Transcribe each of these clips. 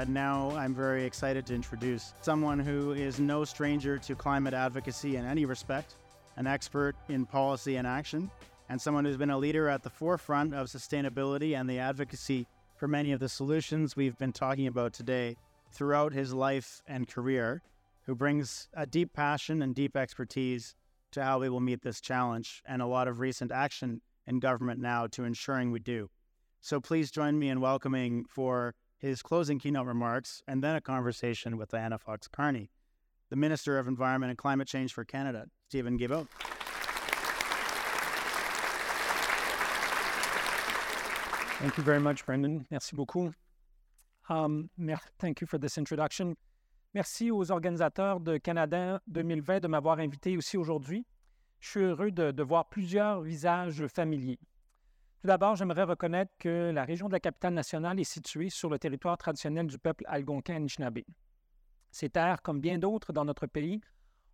uh, now I'm very excited to introduce someone who is no stranger to climate advocacy in any respect, an expert in policy and action, and someone who's been a leader at the forefront of sustainability and the advocacy for many of the solutions we've been talking about today throughout his life and career, who brings a deep passion and deep expertise to how we will meet this challenge and a lot of recent action in government now to ensuring we do. So please join me in welcoming for his closing keynote remarks and then a conversation with Diana Fox Carney, the Minister of Environment and Climate Change for Canada, Steven Guilbeault. Thank you very much, Brendan. Merci beaucoup. Um, thank you for this introduction. Merci aux organisateurs de Canada 2020 de m'avoir invité aussi aujourd'hui. Je suis heureux de, de voir plusieurs visages familiers. Tout d'abord, j'aimerais reconnaître que la région de la capitale nationale est située sur le territoire traditionnel du peuple algonquin Anishinaabe. Ces terres, comme bien d'autres dans notre pays,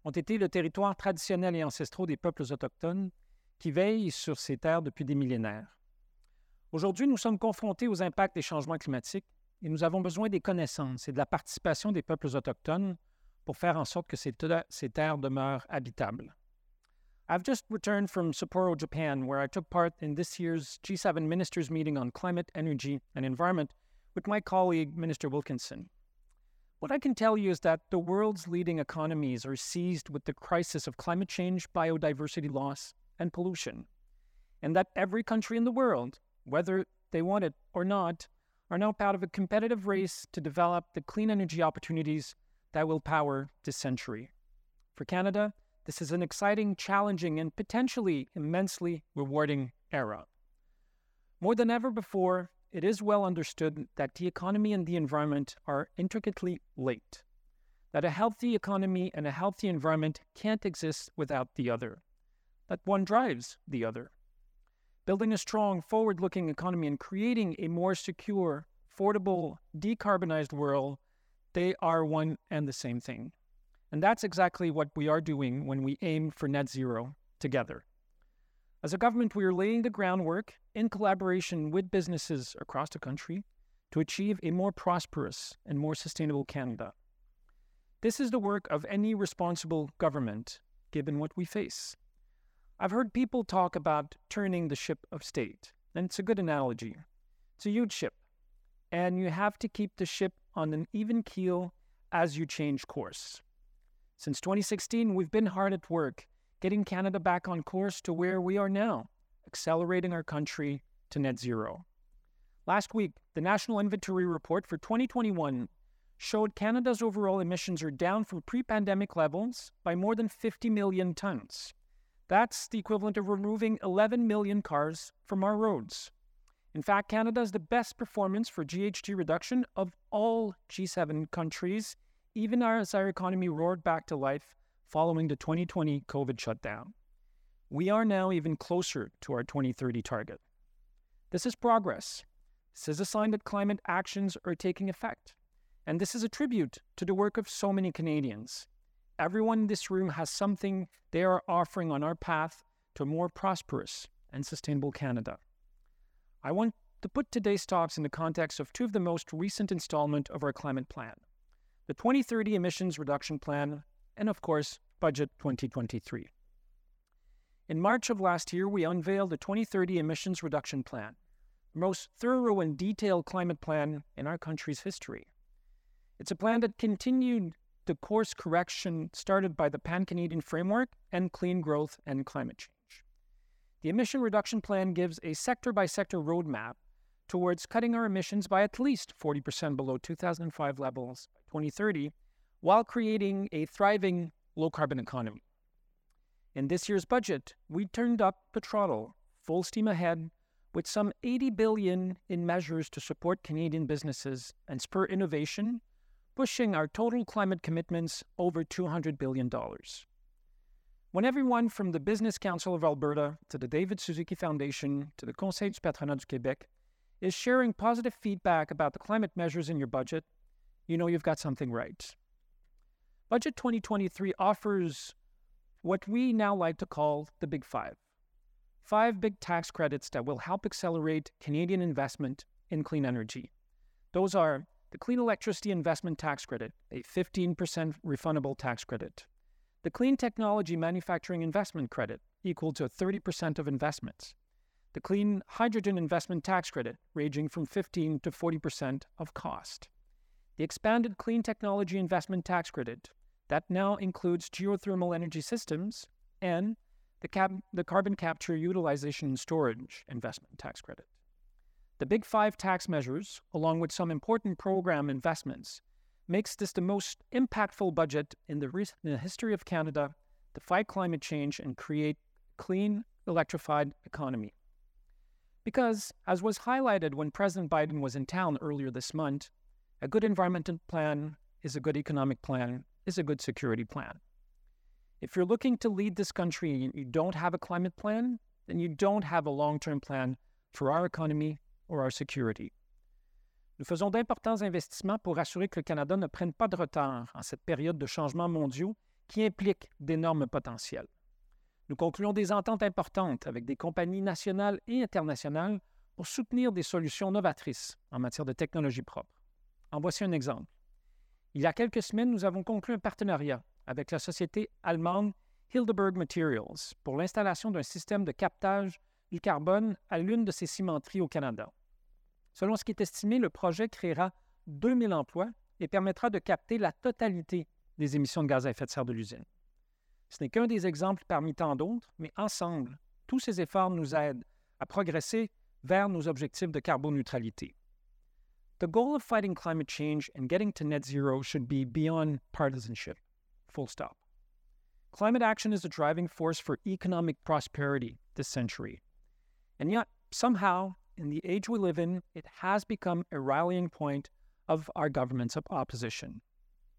ont été le territoire traditionnel et ancestraux des peuples autochtones qui veillent sur ces terres depuis des millénaires. Aujourd'hui, nous sommes confrontés aux impacts des changements climatiques et nous avons besoin des connaissances et de la participation des peuples autochtones pour faire en sorte que ces, terres demeurent habitables. I've just returned from Sapporo, Japan, where I took part in this year's G7 ministers' meeting on climate, energy, and environment with my colleague, Minister Wilkinson. What I can tell you is that the world's leading economies are seized with the crisis of climate change, biodiversity loss, and pollution, and that every country in the world, whether they want it or not, are now part of a competitive race to develop the clean energy opportunities that will power this century. For Canada, this is an exciting, challenging, and potentially immensely rewarding era. More than ever before, it is well understood that the economy and the environment are intricately linked, that a healthy economy and a healthy environment can't exist without the other, that one drives the other. Building a strong, forward looking economy and creating a more secure, affordable, decarbonized world, they are one and the same thing. And that's exactly what we are doing when we aim for net zero together. As a government, we are laying the groundwork in collaboration with businesses across the country to achieve a more prosperous and more sustainable Canada. This is the work of any responsible government, given what we face. I've heard people talk about turning the ship of state, and it's a good analogy. It's a huge ship, and you have to keep the ship on an even keel as you change course. Since 2016, we've been hard at work getting Canada back on course to where we are now, accelerating our country to net zero. Last week, the National Inventory Report for 2021 showed Canada's overall emissions are down from pre pandemic levels by more than 50 million tons. That's the equivalent of removing 11 million cars from our roads. In fact, Canada is the best performance for GHG reduction of all G7 countries even as our economy roared back to life following the 2020 COVID shutdown. We are now even closer to our 2030 target. This is progress. This is a sign that climate actions are taking effect. And this is a tribute to the work of so many Canadians. Everyone in this room has something they are offering on our path to a more prosperous and sustainable Canada. I want to put today's talks in the context of two of the most recent installment of our climate plan the 2030 Emissions Reduction Plan, and of course, Budget 2023. In March of last year, we unveiled the 2030 Emissions Reduction Plan, the most thorough and detailed climate plan in our country's history. It's a plan that continued the course correction started by the Pan Canadian Framework and Clean Growth and Climate Change. The Emission Reduction Plan gives a sector by sector roadmap towards cutting our emissions by at least 40% below 2005 levels by 2030 while creating a thriving low carbon economy. In this year's budget, we turned up the throttle, full steam ahead, with some 80 billion in measures to support Canadian businesses and spur innovation, pushing our total climate commitments over 200 billion dollars. When everyone from the Business Council of Alberta to the David Suzuki Foundation to the Conseil du Patronat du Québec is sharing positive feedback about the climate measures in your budget, you know you've got something right. Budget 2023 offers what we now like to call the Big Five five big tax credits that will help accelerate Canadian investment in clean energy. Those are the Clean Electricity Investment Tax Credit, a 15% refundable tax credit. The Clean Technology Manufacturing Investment Credit, equal to 30% of investments. The Clean Hydrogen Investment Tax Credit, ranging from 15 to 40% of cost. The expanded Clean Technology Investment Tax Credit, that now includes geothermal energy systems, and the, the Carbon Capture Utilization and Storage Investment Tax Credit. The Big Five tax measures, along with some important program investments, makes this the most impactful budget in the, re- in the history of Canada to fight climate change and create clean, electrified economy. Because, as was highlighted when President Biden was in town earlier this month, a good environmental plan is a good economic plan, is a good security plan. If you're looking to lead this country and you don't have a climate plan, then you don't have a long term plan for our economy or our security. Nous faisons d'importants investissements pour assurer que le Canada ne prenne pas de retard en cette période de changements mondiaux qui implique d'énormes potentiels. Nous concluons des ententes importantes avec des compagnies nationales et internationales pour soutenir des solutions novatrices en matière de technologie propre. En voici un exemple. Il y a quelques semaines, nous avons conclu un partenariat avec la société allemande Hildeberg Materials pour l'installation d'un système de captage du carbone à l'une de ses cimenteries au Canada. Selon ce qui est estimé, le projet créera 2000 emplois et permettra de capter la totalité des émissions de gaz à effet de serre de l'usine. Ce n'est qu'un des exemples parmi tant d'autres, mais ensemble, tous ces efforts nous aident à progresser vers nos objectifs de carboneutralité. The goal of fighting climate change and getting to net zero should be beyond partisanship. Full stop. Climate action is a driving force for economic prosperity this century. And yet, somehow, in the age we live in, it has become a rallying point of our government's opposition.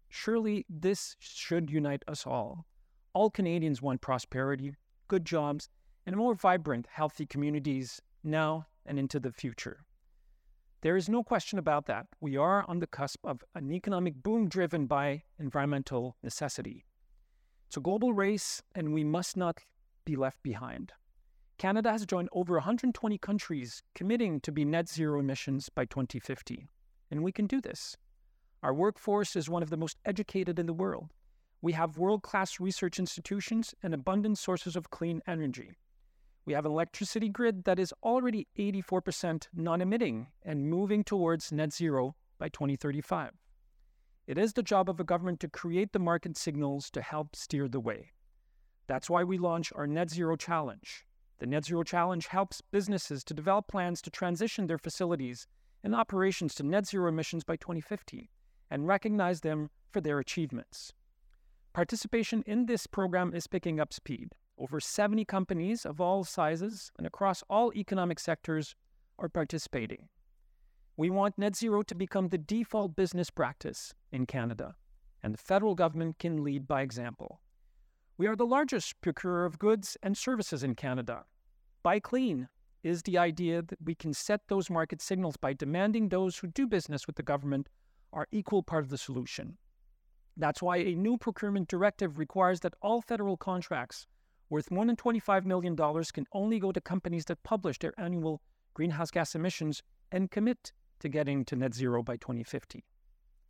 Surely this should unite us all. All Canadians want prosperity, good jobs, and more vibrant, healthy communities now and into the future. There is no question about that. We are on the cusp of an economic boom driven by environmental necessity. It's a global race, and we must not be left behind. Canada has joined over 120 countries committing to be net zero emissions by 2050, and we can do this. Our workforce is one of the most educated in the world. We have world class research institutions and abundant sources of clean energy. We have an electricity grid that is already 84% non emitting and moving towards net zero by 2035. It is the job of a government to create the market signals to help steer the way. That's why we launch our Net Zero Challenge. The Net Zero Challenge helps businesses to develop plans to transition their facilities and operations to net zero emissions by 2050 and recognize them for their achievements. Participation in this program is picking up speed. Over 70 companies of all sizes and across all economic sectors are participating. We want net zero to become the default business practice in Canada, and the federal government can lead by example. We are the largest procurer of goods and services in Canada. Buy clean is the idea that we can set those market signals by demanding those who do business with the government are equal part of the solution. That's why a new procurement directive requires that all federal contracts worth more than $25 million can only go to companies that publish their annual greenhouse gas emissions and commit to getting to net zero by 2050.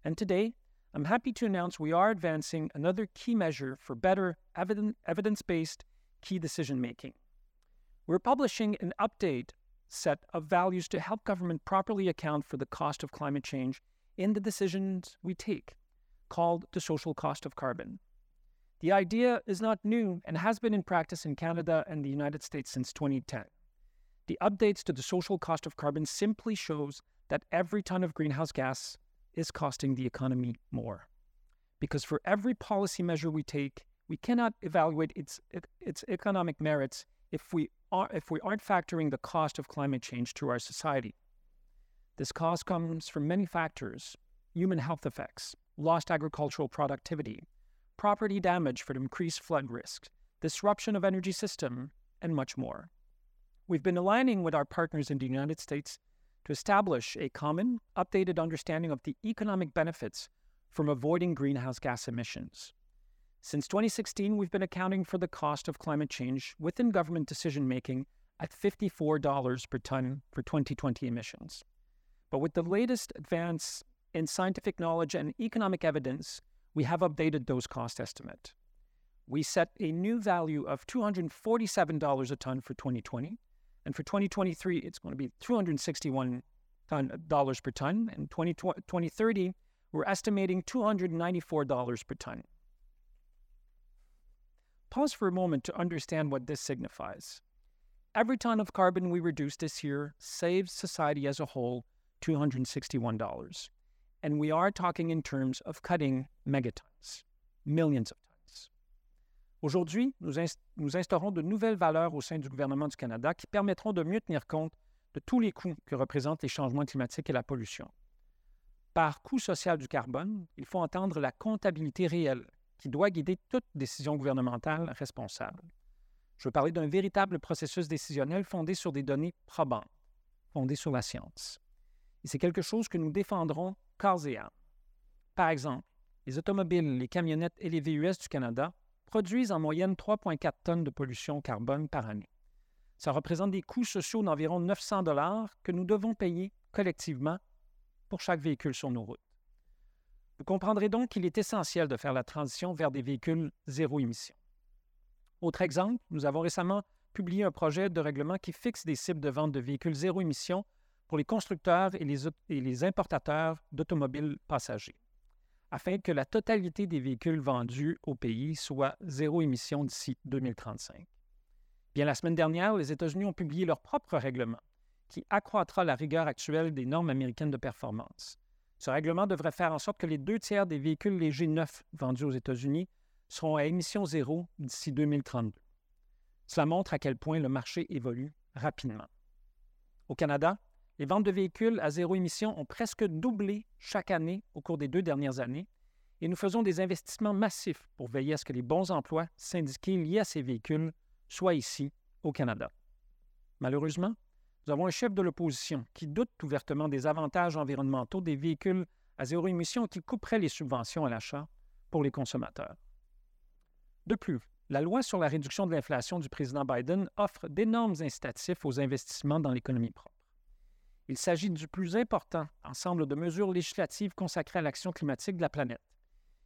And today, I'm happy to announce we are advancing another key measure for better evidence based key decision making. We're publishing an update set of values to help government properly account for the cost of climate change in the decisions we take, called the social cost of carbon. The idea is not new and has been in practice in Canada and the United States since 2010. The updates to the social cost of carbon simply shows that every ton of greenhouse gas is costing the economy more. Because for every policy measure we take, we cannot evaluate its, its economic merits if we, are, if we aren't factoring the cost of climate change to our society. This cost comes from many factors human health effects, lost agricultural productivity, property damage from increased flood risks, disruption of energy system, and much more. We've been aligning with our partners in the United States to establish a common, updated understanding of the economic benefits from avoiding greenhouse gas emissions. Since 2016, we've been accounting for the cost of climate change within government decision making at $54 per ton for 2020 emissions. But with the latest advance in scientific knowledge and economic evidence, we have updated those cost estimates. We set a new value of $247 a ton for 2020, and for 2023, it's going to be $261 per ton. And 20, 2030, we're estimating $294 per ton. Pause for a moment to understand what this signifies. Every ton of carbon we reduce this year saves society as a whole $261. And we are talking in terms of cutting megatons, millions of tons. Aujourd'hui, nous, inst nous instaurons de nouvelles valeurs au sein du gouvernement du Canada qui permettront de mieux tenir compte de tous les coûts que représentent les changements climatiques et la pollution. Par coût social du carbone, il faut entendre la comptabilité réelle qui doit guider toute décision gouvernementale responsable. Je veux parler d'un véritable processus décisionnel fondé sur des données probantes, fondées sur la science. Et c'est quelque chose que nous défendrons corps et âme. Par exemple, les automobiles, les camionnettes et les VUS du Canada produisent en moyenne 3,4 tonnes de pollution carbone par année. Ça représente des coûts sociaux d'environ 900 dollars que nous devons payer collectivement pour chaque véhicule sur nos routes. Vous comprendrez donc qu'il est essentiel de faire la transition vers des véhicules zéro émission. Autre exemple, nous avons récemment publié un projet de règlement qui fixe des cibles de vente de véhicules zéro émission pour les constructeurs et les, importateurs d'automobiles passagers, afin que la totalité des véhicules vendus au pays soit zéro émission d'ici 2035. Bien, la semaine dernière, les États-Unis ont publié leur propre règlement qui accroîtra la rigueur actuelle des normes américaines de performance. Ce règlement devrait faire en sorte que les deux tiers des véhicules légers neufs vendus aux États-Unis seront à émission zéro d'ici 2032. Cela montre à quel point le marché évolue rapidement. Au Canada, les ventes de véhicules à zéro émission ont presque doublé chaque année au cours des deux dernières années et nous faisons des investissements massifs pour veiller à ce que les bons emplois syndiqués liés à ces véhicules soient ici, au Canada. Malheureusement, nous avons un chef de l'opposition qui doute ouvertement des avantages environnementaux des véhicules à zéro émission qui couperait les subventions à l'achat pour les consommateurs. De plus, la loi sur la réduction de l'inflation du président Biden offre d'énormes incitatifs aux investissements dans l'économie propre. Il s'agit du plus important ensemble de mesures législatives consacrées à l'action climatique de la planète,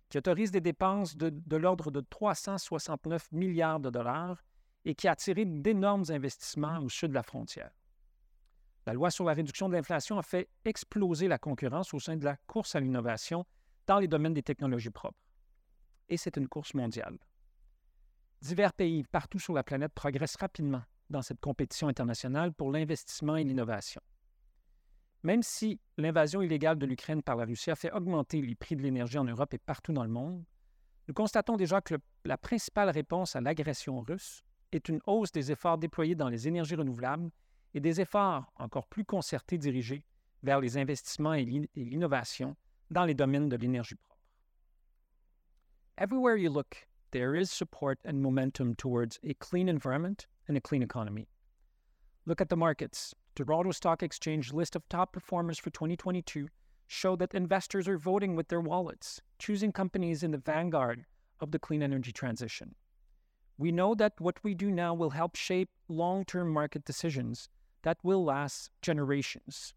qui autorise des dépenses de, l'ordre de 369 milliards de dollars et qui a attiré d'énormes investissements au sud de la frontière. La loi sur la réduction de l'inflation a fait exploser la concurrence au sein de la course à l'innovation dans les domaines des technologies propres. Et c'est une course mondiale. Divers pays partout sur la planète progressent rapidement dans cette compétition internationale pour l'investissement et l'innovation. Même si l'invasion illégale de l'Ukraine par la Russie a fait augmenter les prix de l'énergie en Europe et partout dans le monde, nous constatons déjà que la principale réponse à l'agression russe est une hausse des efforts déployés dans les énergies renouvelables et des efforts encore plus concertés dirigés vers les investissements et l'innovation dans les domaines de l'énergie propre. Everywhere you look, there is support and momentum towards a clean environment and a clean economy. Look at the markets. Toronto Stock Exchange list of top performers for 2022 show that investors are voting with their wallets, choosing companies in the vanguard of the clean energy transition. We know that what we do now will help shape long term market decisions that will last generations.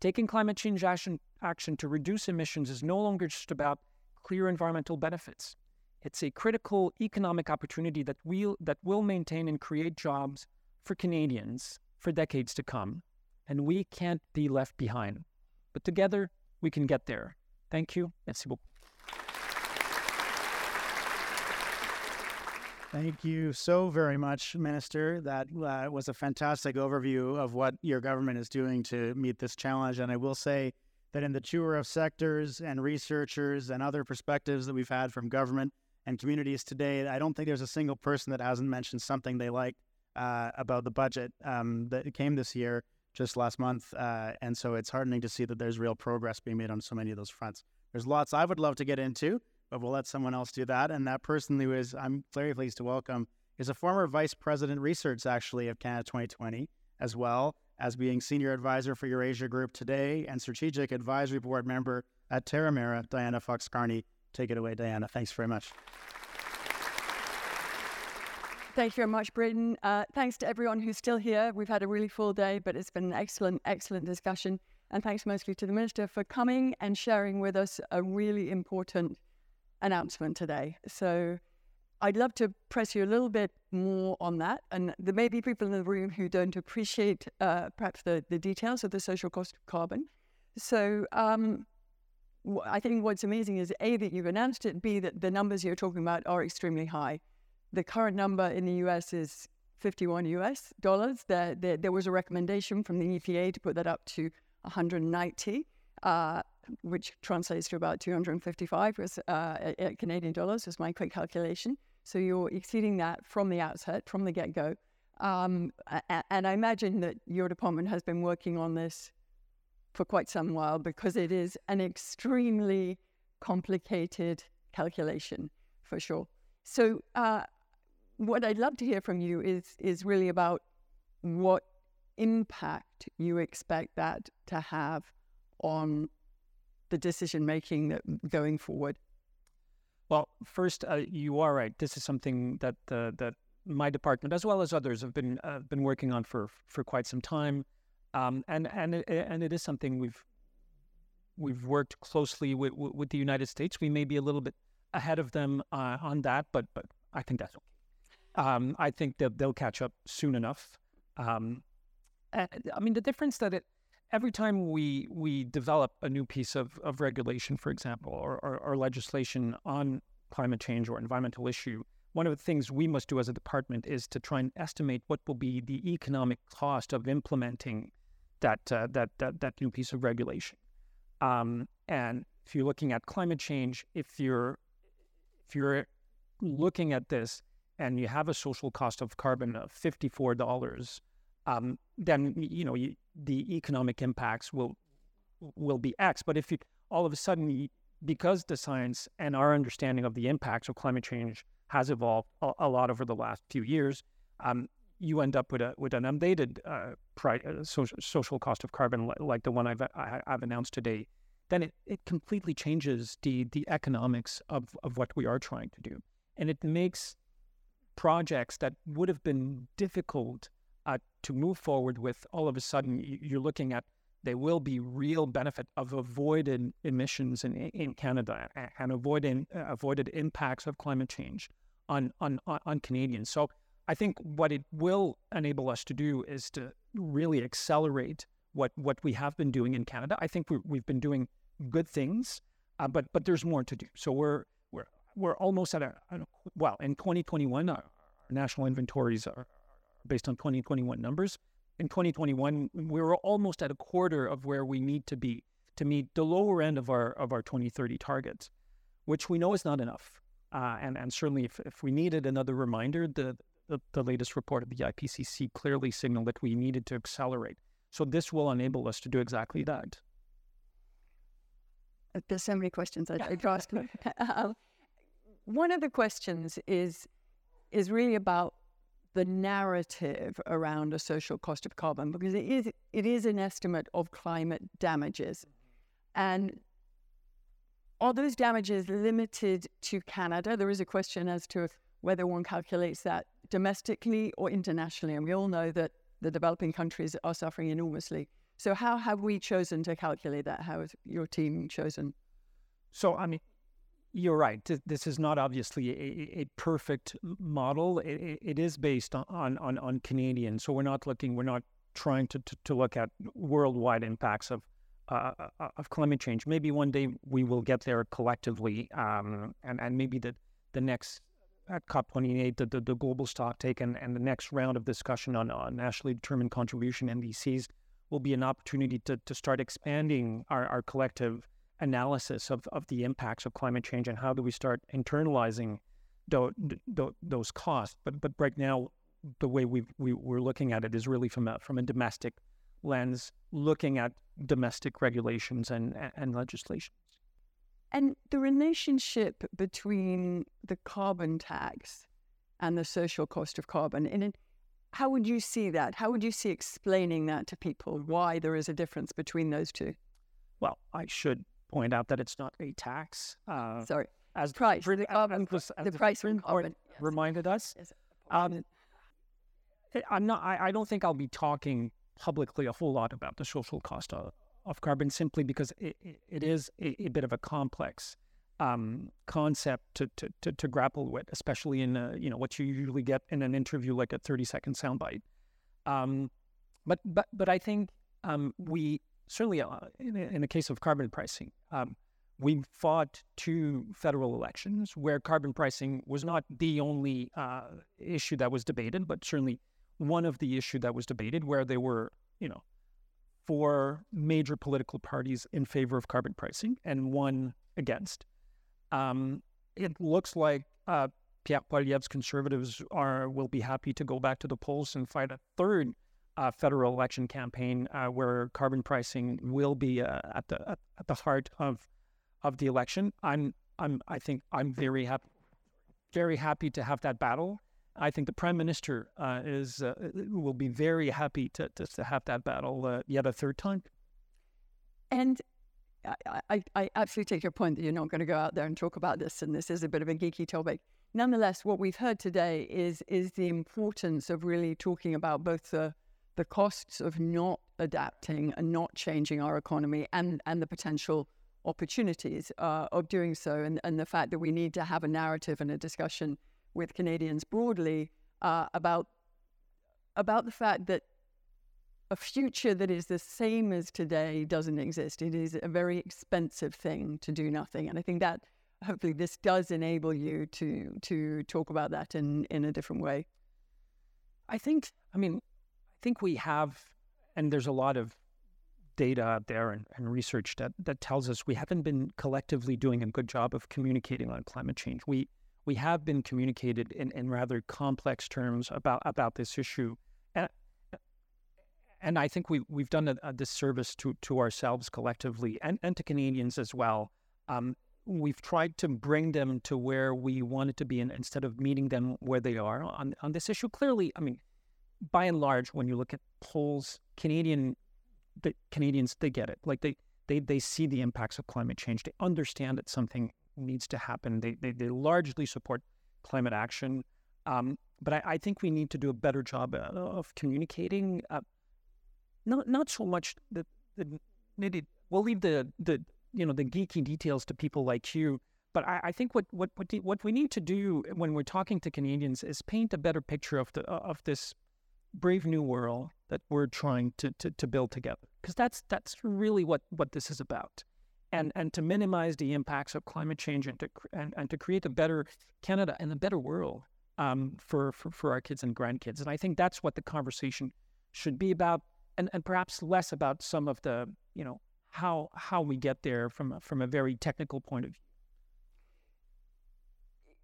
Taking climate change action, action to reduce emissions is no longer just about clear environmental benefits. It's a critical economic opportunity that will, that will maintain and create jobs for Canadians for decades to come. And we can't be left behind. But together, we can get there. Thank you. Merci beaucoup. Thank you so very much, Minister. That uh, was a fantastic overview of what your government is doing to meet this challenge. And I will say that in the tour of sectors and researchers and other perspectives that we've had from government and communities today, I don't think there's a single person that hasn't mentioned something they liked uh, about the budget um, that came this year, just last month. Uh, and so it's heartening to see that there's real progress being made on so many of those fronts. There's lots I would love to get into but we'll let someone else do that. And that person who is, I'm very pleased to welcome, is a former vice president research, actually, of Canada 2020, as well as being senior advisor for Eurasia Group today and strategic advisory board member at Terramera, Diana Fox Carney. Take it away, Diana. Thanks very much. Thank you very much, Britton. Uh, thanks to everyone who's still here. We've had a really full day, but it's been an excellent, excellent discussion. and thanks mostly to the Minister for coming and sharing with us a really important announcement today. So I'd love to press you a little bit more on that. And there may be people in the room who don't appreciate uh, perhaps the, the details of the social cost of carbon. So um, I think what's amazing is A, that you've announced it, B, that the numbers you're talking about are extremely high. The current number in the US is 51 US dollars. There, there, there was a recommendation from the EPA to put that up to 190. Uh, which translates to about 255 uh, Canadian dollars, is my quick calculation. So you're exceeding that from the outset, from the get go. Um, and I imagine that your department has been working on this for quite some while because it is an extremely complicated calculation for sure. So, uh, what I'd love to hear from you is is really about what impact you expect that to have on the decision making that going forward? Well, first, uh, you are right. This is something that uh, that my department, as well as others, have been uh, been working on for for quite some time, um, and and it, and it is something we've we've worked closely with with the United States. We may be a little bit ahead of them uh, on that, but but I think that's okay. Um, I think that they'll catch up soon enough. Um, I mean, the difference that it every time we we develop a new piece of, of regulation, for example, or, or, or, legislation on climate change or environmental issue, one of the things we must do as a department is to try and estimate what will be the economic cost of implementing that uh, that, that that new piece of regulation. Um, and if you're looking at climate change, if you're if you're looking at this and you have a social cost of carbon of fifty four dollars um, then you know you, the economic impacts will will be X. But if you all of a sudden, because the science and our understanding of the impacts of climate change has evolved a, a lot over the last few years, um, you end up with a with an updated uh, uh, social, social cost of carbon like the one I've I, have announced today. Then it, it completely changes the the economics of, of what we are trying to do, and it makes projects that would have been difficult uh, to move forward with, all of a sudden you're looking at there will be real benefit of avoided emissions in, in Canada and avoiding uh, avoided impacts of climate change on, on on Canadians. So I think what it will enable us to do is to really accelerate what what we have been doing in Canada. I think we have been doing good things, uh, but but there's more to do. So we're we're we're almost at a, a well in 2021 our national inventories are based on 2021 numbers. In 2021, we were almost at a quarter of where we need to be to meet the lower end of our of our 2030 targets, which we know is not enough. Uh, and and certainly, if, if we needed another reminder, the, the the latest report of the IPCC clearly signaled that we needed to accelerate. So this will enable us to do exactly that. There's so many questions I, I asked. one of the questions is is really about the narrative around a social cost of carbon because it is it is an estimate of climate damages, and are those damages limited to Canada? There is a question as to whether one calculates that domestically or internationally, and we all know that the developing countries are suffering enormously. So, how have we chosen to calculate that? How has your team chosen? So, I mean, you're right. This is not obviously a, a perfect model. It, it is based on, on, on Canadian. So we're not looking, we're not trying to, to, to look at worldwide impacts of, uh, uh, of climate change. Maybe one day we will get there collectively. Um, and, and maybe the, the next at COP28, the, the, the global stock take and, and the next round of discussion on, on nationally determined contribution NDCs will be an opportunity to, to start expanding our, our collective analysis of, of the impacts of climate change and how do we start internalizing do, do, those costs. But but right now, the way we we, we're looking at it is really from a from a domestic lens, looking at domestic regulations and and legislation. And the relationship between the carbon tax and the social cost of carbon, and how would you see that? How would you see explaining that to people? Why there is a difference between those two? Well, I should point out that it's not a tax. Uh, Sorry, as price, the, carbon, as, as the, the price from carbon yes. reminded us. Yes. Um, I'm not. I, I, don't think I'll be talking publicly a whole lot about the social cost of, of carbon simply because it, it is a, a, bit of a complex um, concept to, to, to, to, grapple with, especially in a, you know what you usually get in an interview like a 30 second soundbite. Um, but but but I think um, we certainly uh, in, a, in case of carbon pricing, um, we fought two federal elections where carbon pricing was not the only uh, issue that was debated, but certainly one of the issue that was debated, where there were you know four major political parties in favor of carbon pricing and one against. Um, it looks like uh, Pierre Poilievre's conservatives are will be happy to go back to the polls and fight a third uh, federal election campaign uh, where carbon pricing will be uh, at the at, the heart of of the election. I'm I'm I think I'm very happy very happy to have that battle. I think the prime minister uh, is uh, will be very happy to, to, to have that battle uh, yet a third time. And I, I, I absolutely take your point that you're not going to go out there and talk about this, and this is a bit of a geeky topic. Nonetheless, what we've heard today is is the importance of really talking about both the the costs of not adapting and not changing our economy and, and the potential opportunities uh, of doing so, and, and the fact that we need to have a narrative and a discussion with Canadians broadly uh, about about the fact that a future that is the same as today doesn't exist. It is a very expensive thing to do nothing, and I think that hopefully this does enable you to to talk about that in in a different way. I think. I mean, think we have, and there's a lot of data out there and, and, research that, that tells us we haven't been collectively doing a good job of communicating on climate change. We we have been communicated in, in rather complex terms about about this issue, and and I think we we've done a, a disservice to to ourselves collectively and, and to Canadians as well. Um, we've tried to bring them to where we wanted to be, in, instead of meeting them where they are on on this issue. Clearly, I mean, by and large, when you look at polls, Canadian the Canadians they get it. Like they they they see the impacts of climate change. They understand that something needs to happen. They they, they largely support climate action. Um, but I, I, think we need to do a better job uh, of communicating. Uh, not not so much the the needed. We'll leave the the you know the geeky details to people like you. But I, I think what what what, what we need to do when we're talking to Canadians is paint a better picture of the of this brave new world that we're trying to, to, to build together. Because that's that's really what, what this is about. And and to minimize the impacts of climate change and to and, and to create a better Canada and a better world um, for, for, for our kids and grandkids. And I think that's what the conversation should be about, and, and perhaps less about some of the, you know, how how we get there from from a very technical point of view.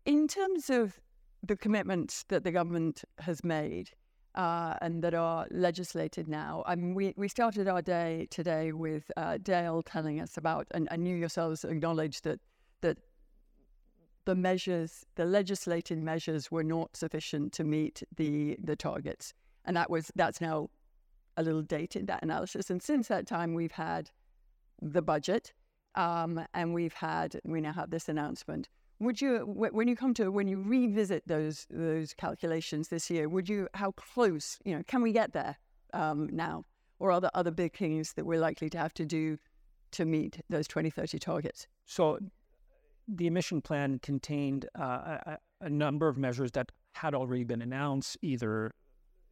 In terms of the commitments that the government has made, uh, and that are legislated now. I mean, we, we started our day today with uh, Dale telling us about, and, and you yourselves acknowledged that that the measures, the legislated measures, were not sufficient to meet the the targets, and that was that's now a little dated that analysis. And since that time, we've had the budget, um, and we've had we now have this announcement would you when you come to when you revisit those those calculations this year would you how close you know can we get there um, now or are there other big things that we're likely to have to do to meet those 2030 targets so the emission plan contained uh, a, a, number of measures that had already been announced either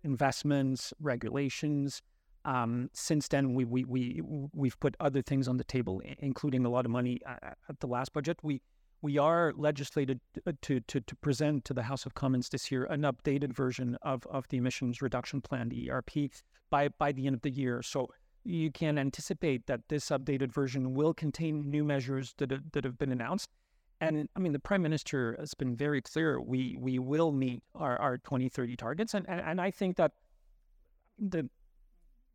investments regulations um, since then, we, we, we, we've put other things on the table, including a lot of money at the last budget. We, we are legislated uh, to, to, to present to the House of Commons this year an updated version of, of the emissions reduction plan, the ERP, by, by the end of the year. So you can anticipate that this updated version will contain new measures that, that have been announced. And I mean, the Prime Minister has been very clear we, we will meet our, our 2030 targets. And, and, and I think that the,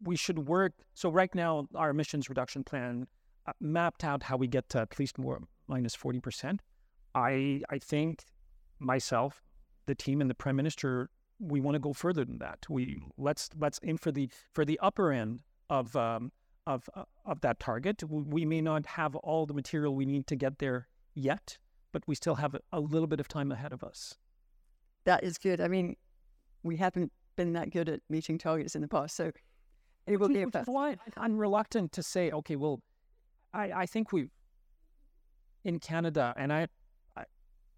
we should work. So, right now, our emissions reduction plan uh, mapped out how we get to at least more minus 40%. I, I think myself, the team and the prime minister, we want to go further than that. We let's let's aim for the for the upper end of um, of uh, of that target. We may not have all the material we need to get there yet, but we still have a little bit of time ahead of us. That is good. I mean, we haven't been that good at meeting targets in the past, so it will be a which is why I'm reluctant to say, okay, well, I, I think we in Canada, and I, I,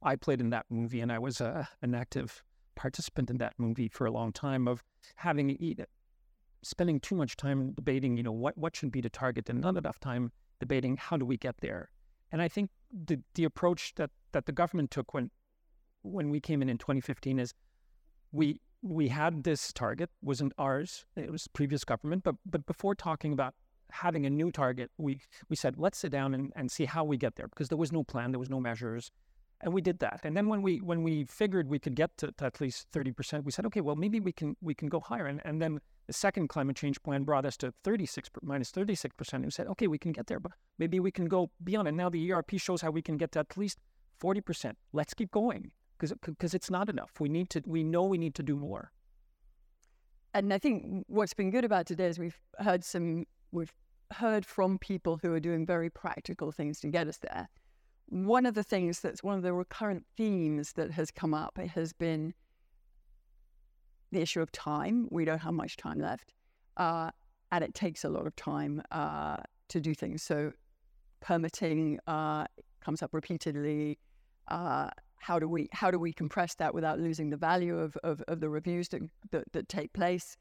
I played in that movie, and I was a, an active participant in that movie for a long time of having spending too much time debating, you know, what what should be the target, and not enough time debating how do we get there. And I think the the approach that that the government took when when we came in in 2015 is we we had this target wasn't ours it was previous government but but before talking about having a new target we we said let's sit down and, and see how we get there because there was no plan there was no measures and we did that and then when we when we figured we could get to, to at least 30% we said okay well maybe we can we can go higher and, and then the second climate change plan brought us to 36 minus 36% and we said okay we can get there but maybe we can go beyond and now the erp shows how we can get to at least 40% let's keep going because it's not enough. We need to. We know we need to do more. And I think what's been good about today is we've heard some. We've heard from people who are doing very practical things to get us there. One of the things that's one of the recurrent themes that has come up has been the issue of time. We don't have much time left, uh, and it takes a lot of time uh, to do things. So permitting uh, comes up repeatedly. Uh, how do we how do we compress that without losing the value of, of, of the reviews that, that, that take place?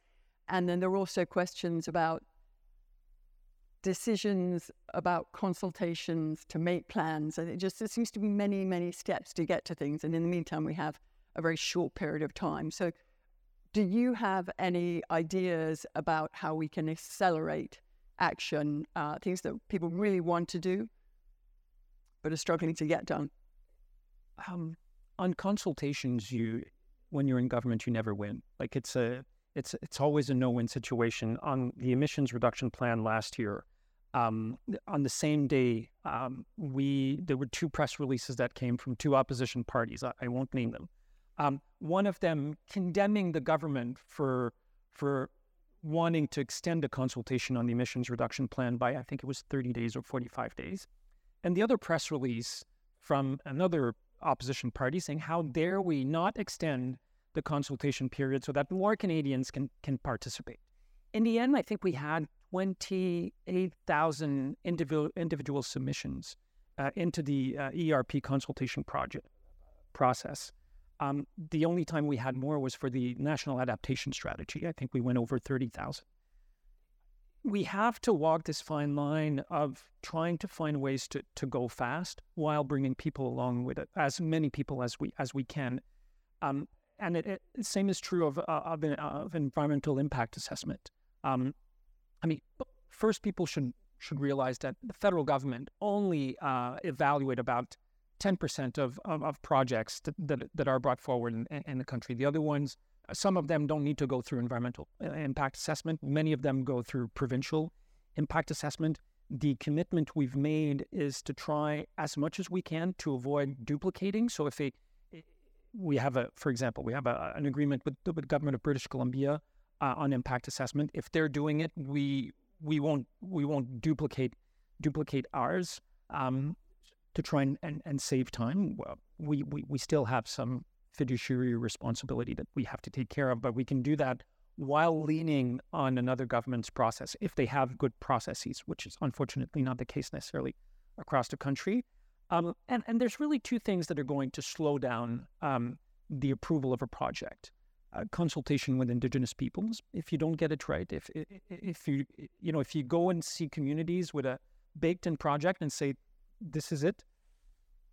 And then there are also questions about decisions about consultations to make plans. And it just there seems to be many, many steps to get to things. And in the meantime, we have a very short period of time. So do you have any ideas about how we can accelerate action, uh, things that people really want to do, but are struggling to get done? Um, on consultations, you when you're in government, you never win. Like it's a it's it's always a no-win situation. On the emissions reduction plan last year, um, on the same day, um, we there were two press releases that came from two opposition parties. I, I won't name them. Um, one of them condemning the government for for wanting to extend the consultation on the emissions reduction plan by I think it was 30 days or 45 days, and the other press release from another opposition party saying, "How dare we not extend the consultation period so that more Canadians can can participate?" In the end, I think we had 28,000 individual individual submissions uh, into the uh, ERP consultation project process. Um, the only time we had more was for the national adaptation strategy. I think we went over 30,000. We have to walk this fine line of trying to find ways to, to go fast while bringing people along with it, as many people as we as we can. Um, and it, it, same is true of, uh, of, of environmental impact assessment. Um, I mean, first people should should realize that the federal government only uh, evaluate about 10% of, of, of projects that, that, that, are brought forward in, in, the country. The other ones, some of them don't need to go through environmental uh, impact assessment. Many of them go through provincial impact assessment. The commitment we've made is to try as much as we can to avoid duplicating. So if a, we have a, for example, we have a, an agreement with the government of British Columbia uh, on impact assessment. If they're doing it, we we won't we won't duplicate duplicate ours um, to try and, and, and save time. We, we we still have some fiduciary responsibility that we have to take care of, but we can do that while leaning on another government's process if they have good processes, which is unfortunately not the case necessarily across the country. Um, and, and there's really two things that are going to slow down um, the approval of a project consultation with indigenous peoples. If you don't get it right, if if you you know if you go and see communities with a baked-in project and say this is it,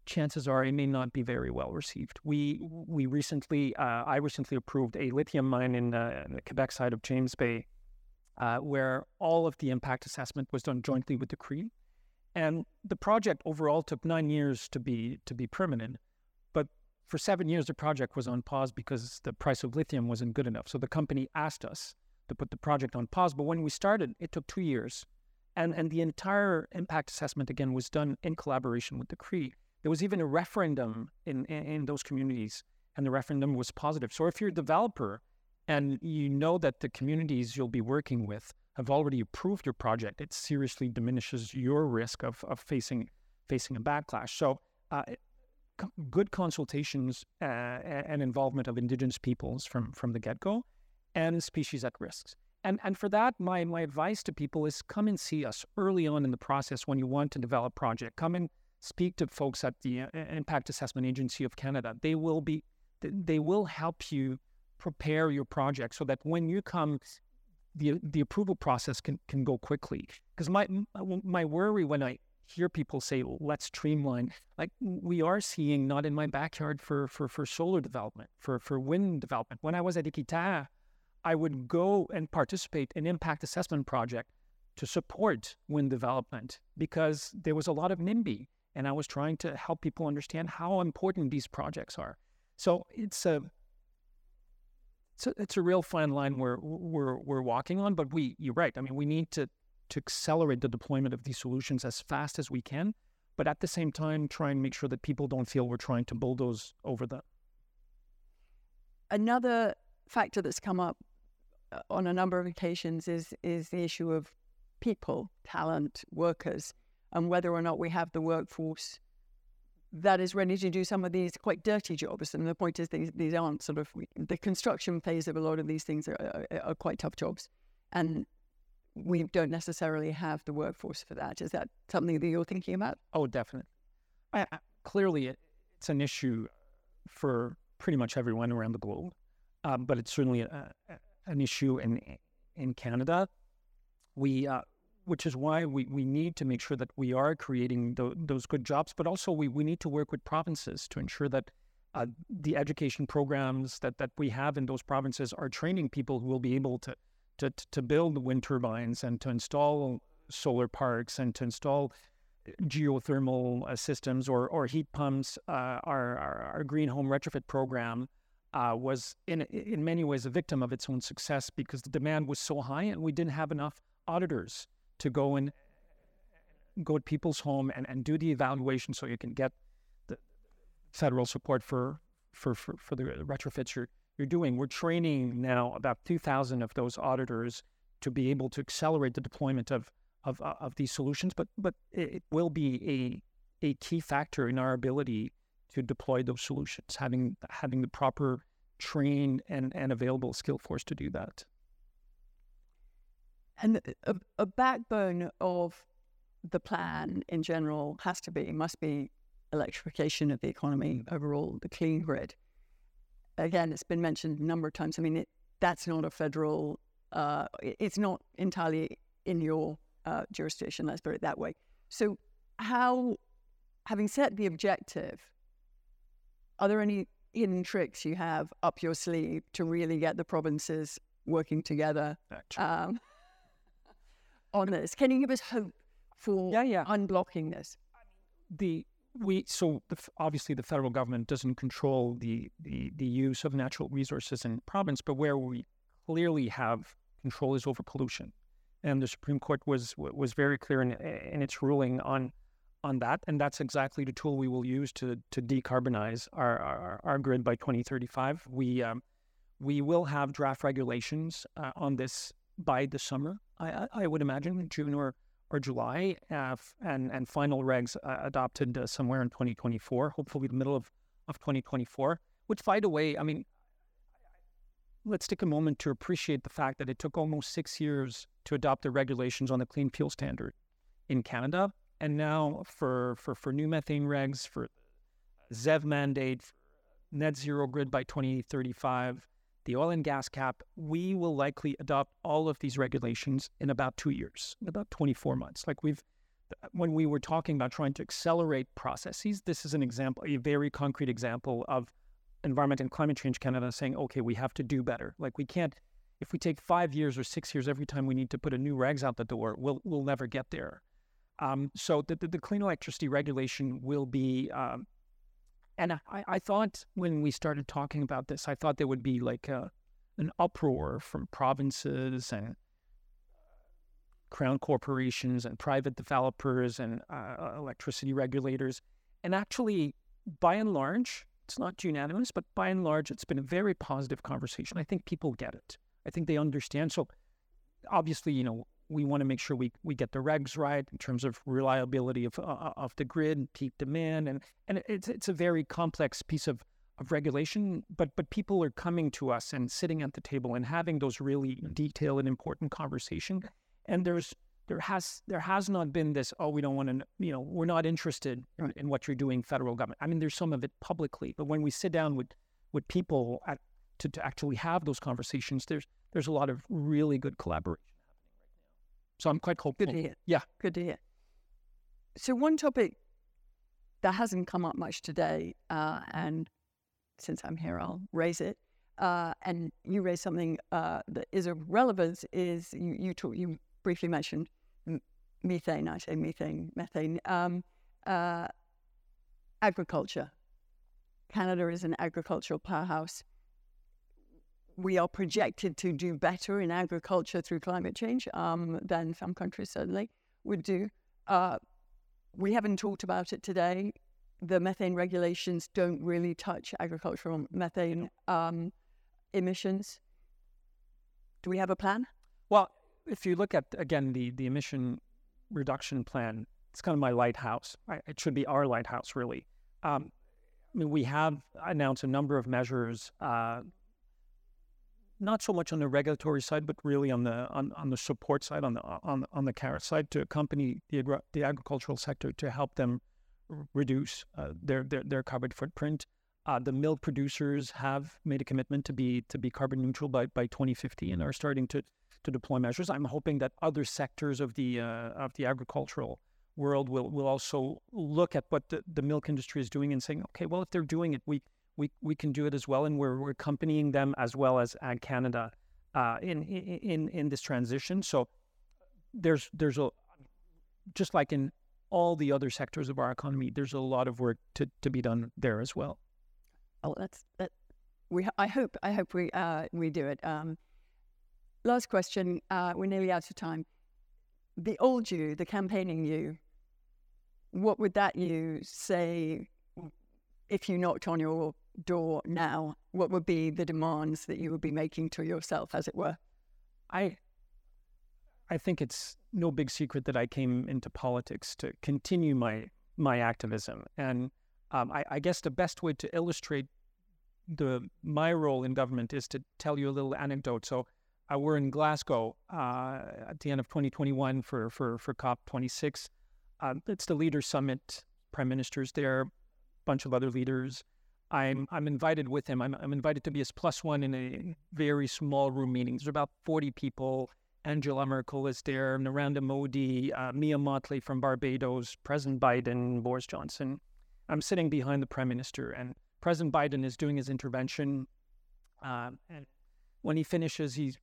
chances are it may not be very well received. We we recently uh, I recently approved a lithium mine in, uh, the Quebec side of James Bay, uh, where all of the impact assessment was done jointly with the Cree, and the project overall took nine years to be to be permanent for seven years, the project was on pause because the price of lithium wasn't good enough. So the company asked us to put the project on pause. But when we started, it took two years. And, and the entire impact assessment, again, was done in collaboration with the Cree. There was even a referendum in, in, in those communities, and the referendum was positive. So if you're a developer and you know that the communities you'll be working with have already approved your project, it seriously diminishes your risk of, of facing facing a backlash. So uh, good consultations uh, and involvement of indigenous peoples from, from the get go and species at risks. And and for that, my my advice to people is come and see us early on in the process when you want to develop project. Come and speak to folks at the uh, Impact Assessment Agency of Canada. They will be they will help you prepare your project so that when you come the the approval process can can go quickly because my my worry when i hear people say let's streamline like we are seeing not in my backyard for for for solar development for for wind development when i was at Équiterre i would go and participate in impact assessment project to support wind development because there was a lot of NIMBY and i was trying to help people understand how important these projects are so it's a it's a, it's a real fine line we're, we're, we're walking on, but we, you're right. I mean, we need to, to accelerate the deployment of these solutions as fast as we can, but at the same time, try and make sure that people don't feel we're trying to bulldoze over them. Another factor that's come up uh, on a number of occasions is is the issue of people, talent, workers, and whether or not we have the workforce that is ready to do some of these quite dirty jobs. And the point is, these, these aren't sort of the construction phase of a lot of these things are, are, are quite tough jobs. And we don't necessarily have the workforce for that. Is that something that you're thinking about? Oh, definitely. I, I, clearly, it, it's an issue for pretty much everyone around the globe, um, but it's certainly a, a, an issue in in Canada. We uh, which is why we, we need to make sure that we are creating th- those good jobs, but also we, we need to work with provinces to ensure that uh, the education programs that, that we have in those provinces are training people who will be able to, to, to build wind turbines and to install solar parks and to install uh, geothermal uh, systems or, or heat pumps. Uh, our, our, our, green home retrofit program uh, was in, in many ways a victim of its own success because the demand was so high and we didn't have enough auditors to go and go to people's home and, and do the evaluation so you can get the federal support for for, for, for the retrofits you're, you're doing. We're training now about 2,000 of those auditors to be able to accelerate the deployment of, of, uh, of these solutions, but, but it will be a, a key factor in our ability to deploy those solutions, having, having the proper trained and, and available skill force to do that. And a, a backbone of the plan in general has to be, must be electrification of the economy overall, the clean grid. Again, it's been mentioned a number of times. I mean, it, that's not a federal, uh, it's not entirely in your uh, jurisdiction, let's put it that way. So, how, having set the objective, are there any hidden tricks you have up your sleeve to really get the provinces working together? Um, on this? Can you give us hope for yeah, yeah. unblocking this? The we so the, obviously the federal government doesn't control the, the the use of natural resources in province, but where we clearly have control is over pollution, and the Supreme Court was was very clear in, in its ruling on on that, and that's exactly the tool we will use to to decarbonize our our, our grid by 2035. We um, we will have draft regulations uh, on this by the summer. I, I would imagine June or or July, uh, and and final regs uh, adopted uh, somewhere in 2024, hopefully the middle of of 2024. Which, by the way, I mean, let's take a moment to appreciate the fact that it took almost six years to adopt the regulations on the clean fuel standard in Canada, and now for for for new methane regs, for ZEV mandate, net zero grid by 2035 the oil and gas cap, we will likely adopt all of these regulations in about two years, in about 24 months. Like we've, when we were talking about trying to accelerate processes, this is an example, a very concrete example of Environment and Climate Change Canada saying, okay, we have to do better. Like we can't, if we take five years or six years every time we need to put a new regs out the door, we'll, we'll never get there. Um, so the, the, the, clean electricity regulation will be um, and I, I thought when we started talking about this, I thought there would be like a, an uproar from provinces and crown corporations and private developers and uh, electricity regulators. And actually, by and large, it's not unanimous, but by and large, it's been a very positive conversation. I think people get it. I think they understand. So, obviously, you know, we want to make sure we, we get the regs right in terms of reliability of uh, of the grid, and peak demand, and and it's it's a very complex piece of of regulation, but but people are coming to us and sitting at the table and having those really detailed and important conversations. And there's there has there has not been this oh we don't want to you know we're not interested in, in, what you're doing federal government i mean there's some of it publicly but when we sit down with with people at, to, to actually have those conversations there's there's a lot of really good collaboration happening right now so i'm quite hopeful good to hear yeah good to hear so one topic that hasn't come up much today uh, and since i'm here i'll raise it uh, and you raised something uh, that is of relevance is you you talk you briefly mentioned methane, I say methane, methane, um, uh, agriculture. Canada is an agricultural powerhouse. We are projected to do better in agriculture through climate change um, than some countries certainly would do. Uh, we haven't talked about it today. The methane regulations don't really touch agricultural methane um, emissions. Do we have a plan? Well, if you look at again the the emission reduction plan, it's kind of my lighthouse. It should be our lighthouse, really. Um, I mean, we have announced a number of measures, uh, not so much on the regulatory side, but really on the on, on the support side, on the on on the carrot side, to accompany the the agricultural sector to help them reduce uh, their, their their carbon footprint. Uh, the milk producers have made a commitment to be to be carbon neutral by, by 2050 and are starting to to deploy measures. I'm hoping that other sectors of the uh, of the agricultural world will will also look at what the, the milk industry is doing and saying, okay, well, if they're doing it, we we we can do it as well, and we're, we're accompanying them as well as Ag Canada uh, in in in this transition. So there's there's a just like in all the other sectors of our economy, there's a lot of work to, to be done there as well. Oh, that's that. We I hope I hope we uh, we do it. Um, Last question. Uh, we're nearly out of time. The old you, the campaigning you, what would that you say if you knocked on your door now? What would be the demands that you would be making to yourself, as it were? I, I think it's no big secret that I came into politics to continue my my activism, and um, I, I guess the best way to illustrate the my role in government is to tell you a little anecdote. So uh, we're in Glasgow uh, at the end of 2021 for for for COP26. Um, it's the Leader Summit. Prime Minister's there, bunch of other leaders. I'm I'm invited with him. I'm I'm invited to be his plus one in a very small room meeting. There's about 40 people. Angela Merkel is there, Narendra Modi, uh, Mia Mottley from Barbados, President Biden, Boris Johnson. I'm sitting behind the Prime Minister, and President Biden is doing his intervention. Uh, and when he finishes, he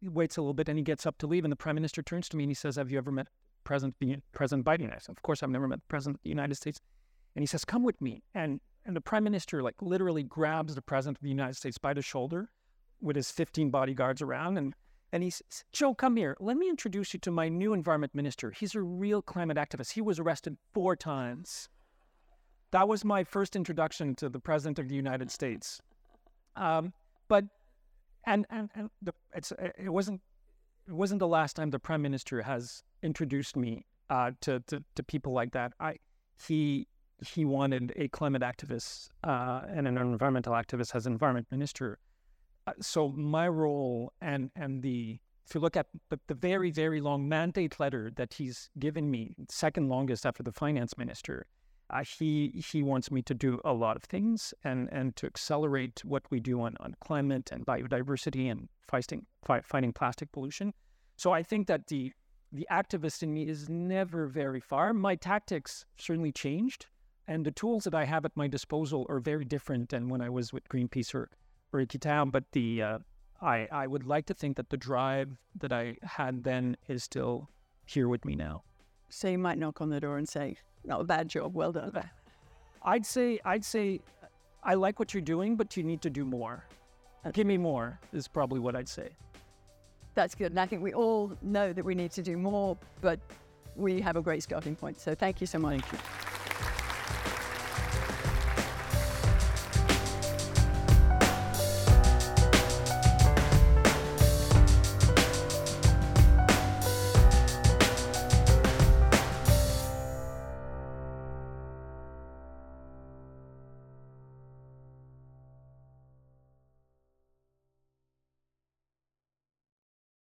he waits a little bit and he gets up to leave. And the prime minister turns to me and he says, Have you ever met President, President Biden? I said, Of course, I've never met the president of the United States. And he says, Come with me. And, and the prime minister, like, literally grabs the president of the United States by the shoulder with his 15 bodyguards around. And, and he says, Joe, come here. Let me introduce you to my new environment minister. He's a real climate activist. He was arrested four times. That was my first introduction to the president of the United States. Um, but and and, and the, it's it wasn't it wasn't the last time the prime minister has introduced me uh, to, to, to people like that. I he he wanted a climate activist uh, and an environmental activist as environment minister. Uh, so my role and and the if you look at the, the very very long mandate letter that he's given me, second longest after the finance minister, uh, he he wants me to do a lot of things and and to accelerate what we do on, on climate and biodiversity and fighting fight, fighting plastic pollution. So I think that the the activist in me is never very far. My tactics certainly changed, and the tools that I have at my disposal are very different than when I was with Greenpeace or or Équiterre. But the uh, I I would like to think that the drive that I had then is still here with me now. So you might knock on the door and say, not a bad job. Well done. I'd say I'd say I like what you're doing, but you need to do more. Give me more is probably what I'd say. That's good. And I think we all know that we need to do more, but we have a great starting point. So thank you so much.